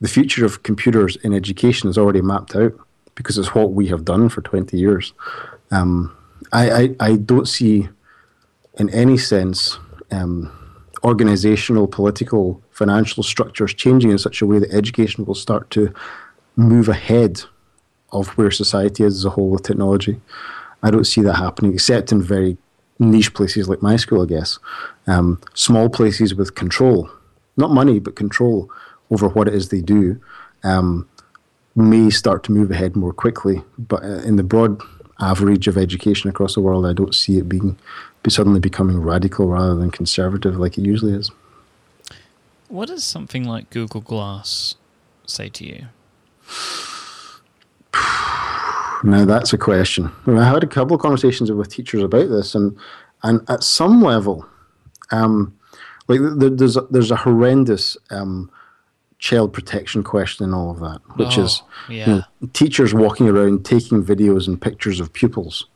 the future of computers in education is already mapped out because it's what we have done for 20 years. Um, I, I, I, don't see in any sense um, organizational, political, financial structures changing in such a way that education will start to move ahead of where society is as a whole with technology. I don't see that happening, except in very niche places like my school, I guess. Um, small places with control, not money, but control over what it is they do, um, may start to move ahead more quickly. But uh, in the broad average of education across the world, I don't see it being be suddenly becoming radical rather than conservative like it usually is. What does something like Google Glass say to you? Now that's a question. I had a couple of conversations with teachers about this, and and at some level, um, like there's a, there's a horrendous um, child protection question in all of that, which oh, is yeah. you know, teachers walking around taking videos and pictures of pupils.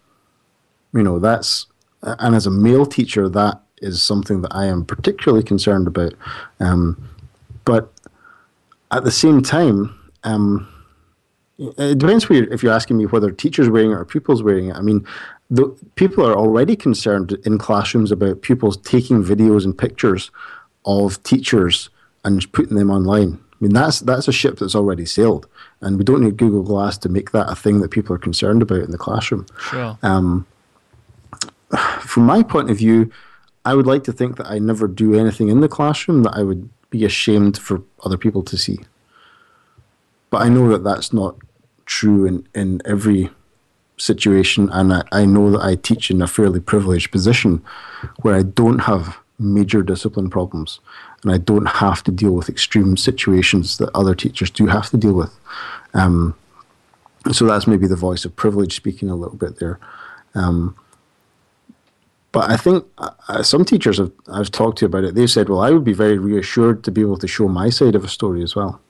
You know, that's and as a male teacher, that is something that I am particularly concerned about. Um, but at the same time, um, it depends you're, if you're asking me whether teachers wearing it or pupils wearing it. I mean, the, people are already concerned in classrooms about pupils taking videos and pictures of teachers and putting them online. I mean, that's that's a ship that's already sailed, and we don't need Google Glass to make that a thing that people are concerned about in the classroom. Sure. Um, from my point of view, I would like to think that I never do anything in the classroom that I would be ashamed for other people to see. But I know that that's not true in, in every situation, and I, I know that I teach in a fairly privileged position where I don't have major discipline problems and I don't have to deal with extreme situations that other teachers do have to deal with. Um, so that's maybe the voice of privilege speaking a little bit there. Um, but I think uh, some teachers have, I've talked to about it. they've said, "Well, I would be very reassured to be able to show my side of a story as well."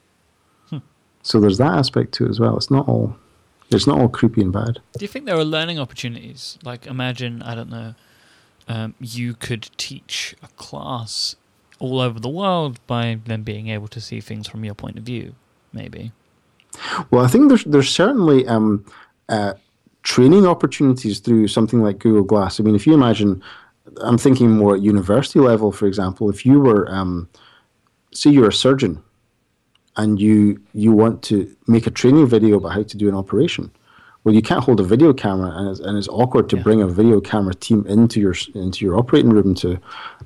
So there's that aspect to it as well. It's not all it's not all creepy and bad. Do you think there are learning opportunities? Like, imagine I don't know, um, you could teach a class all over the world by them being able to see things from your point of view, maybe. Well, I think there's there's certainly um, uh, training opportunities through something like Google Glass. I mean, if you imagine, I'm thinking more at university level, for example, if you were, um, say, you're a surgeon, and you you want to make a training video about how to do an operation. Well, you can't hold a video camera, and it's, and it's awkward to yeah. bring a video camera team into your into your operating room to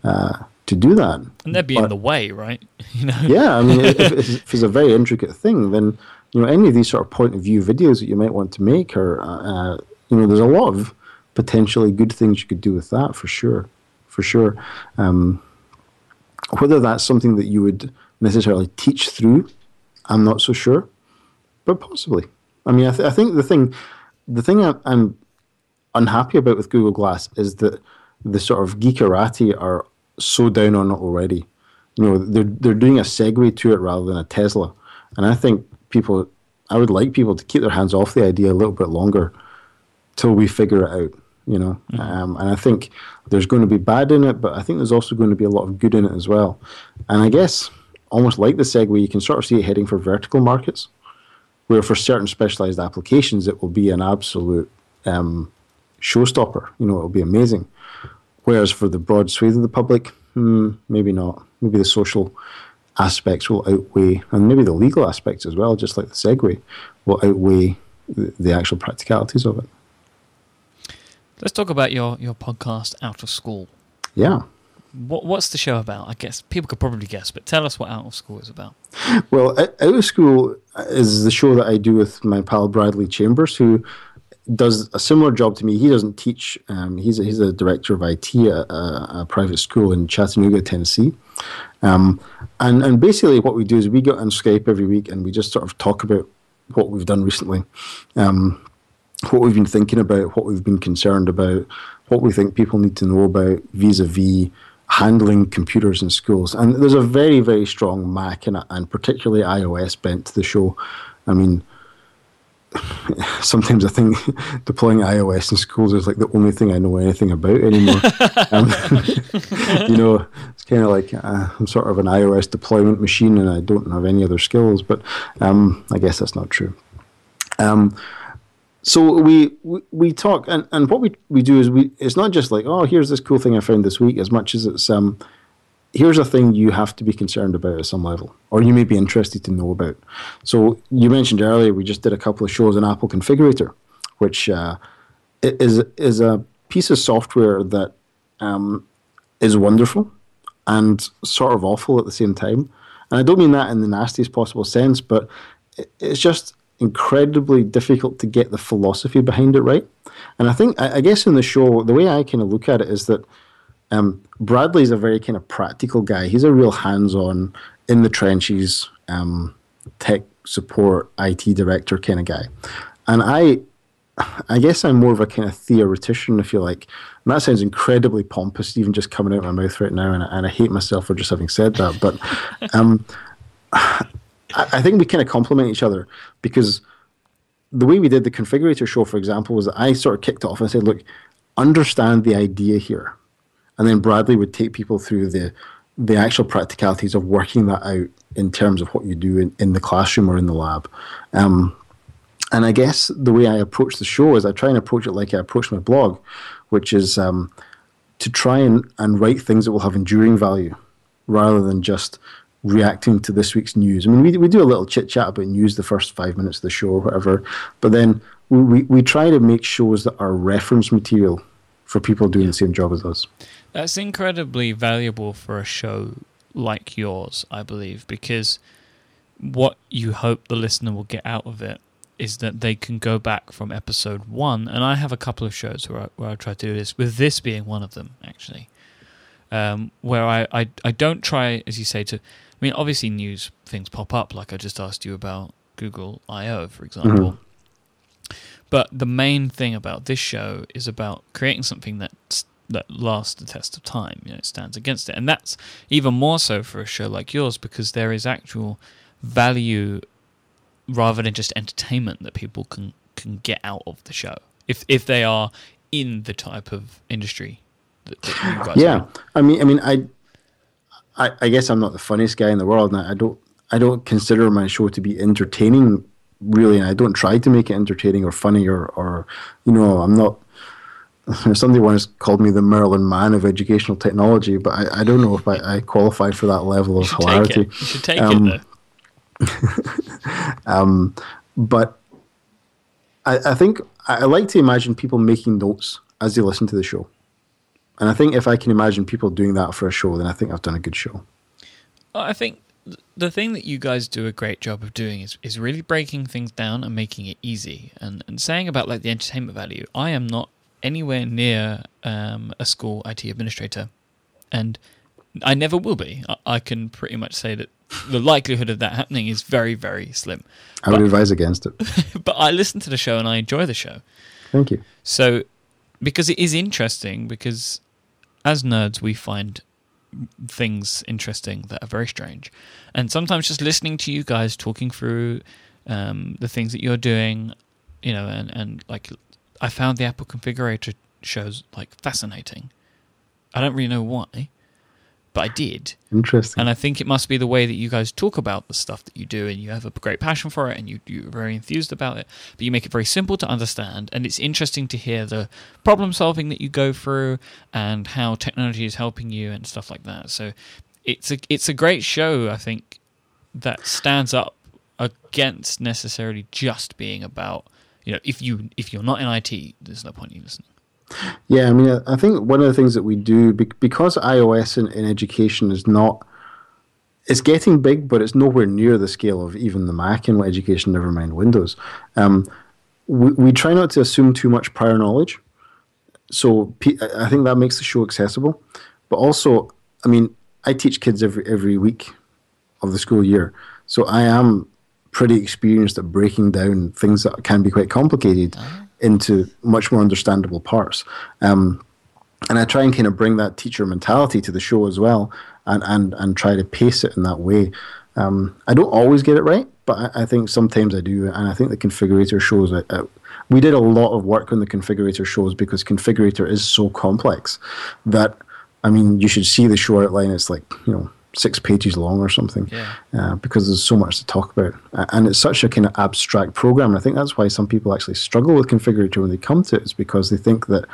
uh, to do that. And they'd be but, in the way, right? you know. Yeah, I mean, if, if, it's a very intricate thing, then you know any of these sort of point of view videos that you might want to make, or uh, you know, there's a lot of potentially good things you could do with that for sure, for sure. Um, whether that's something that you would necessarily teach through, I'm not so sure, but possibly. I mean, I, th- I think the thing, the thing I, I'm unhappy about with Google Glass is that the sort of geekerati are so down on it already. You know, they're they're doing a Segway to it rather than a Tesla, and I think people, I would like people to keep their hands off the idea a little bit longer, till we figure it out. You know, mm-hmm. um, and I think there's going to be bad in it, but I think there's also going to be a lot of good in it as well. And I guess almost like the Segway, you can sort of see it heading for vertical markets, where for certain specialized applications it will be an absolute um, showstopper. You know, it'll be amazing. Whereas for the broad swathe of the public, hmm, maybe not. Maybe the social aspects will outweigh, and maybe the legal aspects as well, just like the Segway, will outweigh the, the actual practicalities of it. Let's talk about your, your podcast, Out of School. Yeah. What, what's the show about? I guess people could probably guess, but tell us what Out of School is about. Well, Out of School is the show that I do with my pal Bradley Chambers, who does a similar job to me. He doesn't teach. Um, he's a, he's a director of IT at a, a private school in Chattanooga, Tennessee. Um, and and basically, what we do is we get on Skype every week and we just sort of talk about what we've done recently, um, what we've been thinking about, what we've been concerned about, what we think people need to know about vis-a-vis handling computers in schools. And there's a very very strong Mac and, and particularly iOS bent to the show. I mean sometimes I think deploying iOS in schools is like the only thing I know anything about anymore. um, you know, it's kind of like uh, I'm sort of an iOS deployment machine and I don't have any other skills, but um, I guess that's not true. Um, so we, we, we talk, and, and what we, we do is we it's not just like, oh, here's this cool thing I found this week, as much as it's um, here's a thing you have to be concerned about at some level, or you may be interested to know about. So you mentioned earlier we just did a couple of shows on Apple Configurator, which uh, is is a piece of software that um, is wonderful and sort of awful at the same time. And I don't mean that in the nastiest possible sense, but it's just incredibly difficult to get the philosophy behind it right. And I think, I guess, in the show, the way I kind of look at it is that um, Bradley's a very kind of practical guy. He's a real hands-on, in the trenches, um, tech support, IT director kind of guy. And I, I guess I'm more of a kind of theoretician, if you like. And that sounds incredibly pompous, even just coming out of my mouth right now. And I, and I hate myself for just having said that. But um, I, think we kind of complement each other because the way we did the configurator show, for example, was that I sort of kicked off and said, look, understand the idea here and then Bradley would take people through the the actual practicalities of working that out in terms of what you do in, in the classroom or in the lab. Um, and I guess the way I approach the show is I try and approach it like I approach my blog, which is um, to try and, and write things that will have enduring value rather than just reacting to this week's news. I mean, we, we do a little chit chat about news the first five minutes of the show or whatever, but then we, we, try to make shows that are reference material for people doing the same job as us. That's incredibly valuable for a show like yours, I believe, because what you hope the listener will get out of it is that they can go back from episode one, and I have a couple of shows where I, where I try to do this, with this being one of them, actually, um, where I, I, I don't try, as you say, to. I mean, obviously, news things pop up, like I just asked you about Google I/O, for example. Mm-hmm. But the main thing about this show is about creating something that that lasts the test of time. You know, it stands against it, and that's even more so for a show like yours because there is actual value rather than just entertainment that people can can get out of the show if if they are in the type of industry that, that yeah are. i mean i mean I, I i guess i'm not the funniest guy in the world and i don't i don't consider my show to be entertaining really and i don't try to make it entertaining or funny or or you know i'm not somebody once called me the Merlin Mann of educational technology, but I, I don't know if I, I, qualify for that level of hilarity. You should take um, it. um, but I, I think I like to imagine people making notes as they listen to the show. And I think if I can imagine people doing that for a show, then I think I've done a good show. I think the thing that you guys do a great job of doing is, is really breaking things down and making it easy. And, and saying about like the entertainment value, I am not anywhere near um, a school IT administrator, and I never will be. I, I can pretty much say that the likelihood of that happening is very, very slim. I would but, advise against it. but I listen to the show and I enjoy the show. Thank you. So, because it is interesting, because as nerds, we find things interesting that are very strange. And sometimes just listening to you guys talking through um, the things that you're doing, you know, and, and like I found the Apple configurator shows like fascinating. I don't really know why but I did. Interesting. And I think it must be the way that you guys talk about the stuff that you do, and you have a great passion for it, and you, you're very enthused about it. But you make it very simple to understand, and it's interesting to hear the problem solving that you go through, and how technology is helping you, and stuff like that. So it's a it's a great show, I think, that stands up against necessarily just being about you know if you if you're not in IT, there's no point in you listening. Yeah, I mean, I think one of the things that we do because iOS in, in education is not it's getting big, but it's nowhere near the scale of even the Mac in education, never mind Windows. Um, we, we try not to assume too much prior knowledge. So I think that makes the show accessible. But also, I mean, I teach kids every every week of the school year, so I am pretty experienced at breaking down things that can be quite complicated. Uh-huh into much more understandable parts. Um, and I try and kind of bring that teacher mentality to the show as well, and and and try to pace it in that way. Um, I don't always get it right, but I, I, think sometimes I do, and I think the configurator shows. I, I, we did a lot of work on the configurator shows because configurator is so complex that I mean you should see the show outline. It's like you know six pages long or something yeah. uh, because there's so much to talk about. And it's such a kind of abstract program. And I think that's why some people actually struggle with Configurator when they come to it, is because they think that,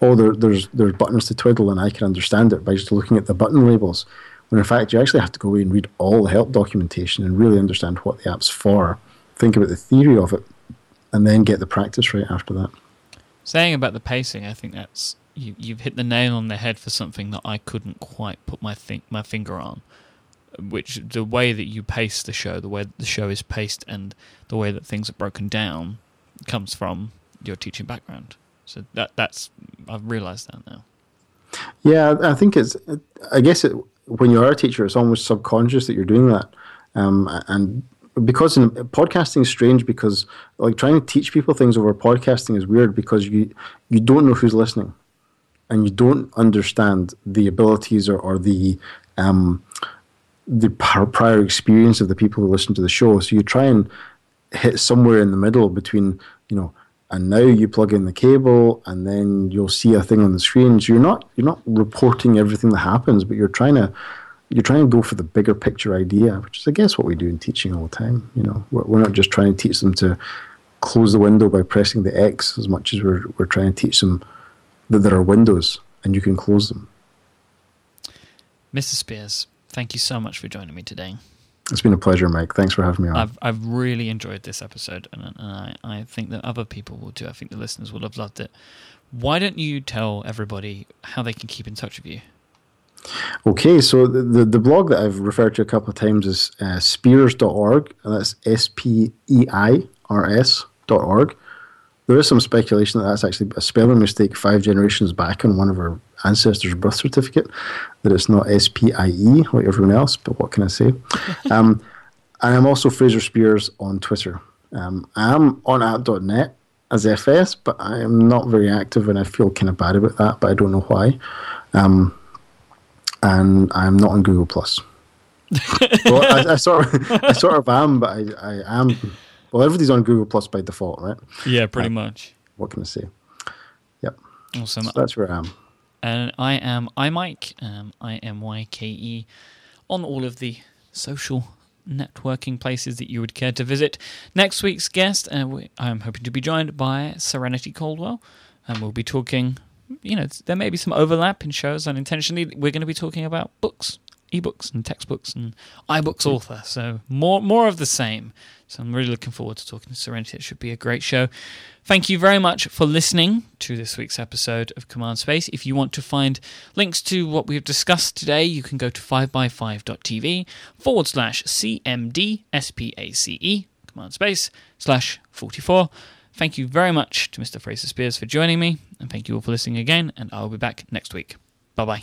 oh, there, there's, there's buttons to twiddle and I can understand it by just looking at the button labels. When in fact, you actually have to go away and read all the help documentation and really understand what the app's for, think about the theory of it, and then get the practice right after that. Saying about the pacing, I think that's you, you've hit the nail on the head for something that I couldn't quite put my think my finger on. Which the way that you pace the show, the way the show is paced, and the way that things are broken down, comes from your teaching background. So that that's I've realised that now. Yeah, I think it's. I guess it, when you are a teacher, it's almost subconscious that you're doing that, um, and because in, podcasting is strange because like trying to teach people things over podcasting is weird because you you don't know who's listening and you don't understand the abilities or, or the um, the prior experience of the people who listen to the show. So you try and hit somewhere in the middle between, you know, and now you plug in the cable and then you'll see a thing on the screen. So you're not you're not reporting everything that happens, but you're trying to you're trying to go for the bigger picture idea, which is I guess what we do in teaching all the time. You know, we're, we're not just trying to teach them to close the window by pressing the X as much as we're we're trying to teach them that there are windows and you can close them. Mr. Speirs, thank you so much for joining me today. It's been a pleasure, Mike. Thanks for having me on. I've I've really enjoyed this episode, and, and I, I think that other people will too. I think the listeners will have loved it. Why don't you tell everybody how they can keep in touch with you? Okay, so the, the, the blog that I've referred to a couple of times is uh, speirs.org, and that's S P E I rs.org. There is some speculation that that's actually a spelling mistake five generations back on one of our ancestors' birth certificate, that it's not S P I E like everyone else, but what can I say? um, and I'm also Fraser Speirs on Twitter. Um, I'm on app.net as FS, but I am not very active and I feel kind of bad about that, but I don't know why. Um, and I'm not on Google Plus. well, I, I, sort of, I sort of am, but I, I am. Well, everybody's on Google Plus by default, right? Yeah, pretty uh, much. What can I say? Yep. Awesome. So that's where I am. And I am iMyke, um, I M Y K E, on all of the social networking places that you would care to visit. Next week's guest, uh, we, I'm hoping to be joined by Serenity Caldwell, and we'll be talking. You know, there may be some overlap in shows unintentionally. We're going to be talking about books, ebooks, and textbooks, and iBooks author. So more more of the same. So I'm really looking forward to talking to Serenity. It should be a great show. Thank you very much for listening to this week's episode of Command Space. If you want to find links to what we've discussed today, you can go to 5by5.tv forward slash CMD SPACE, Command Space, slash 44. Thank you very much to Mr. Fraser Speirs for joining me, and thank you all for listening again, and I'll be back next week. Bye bye.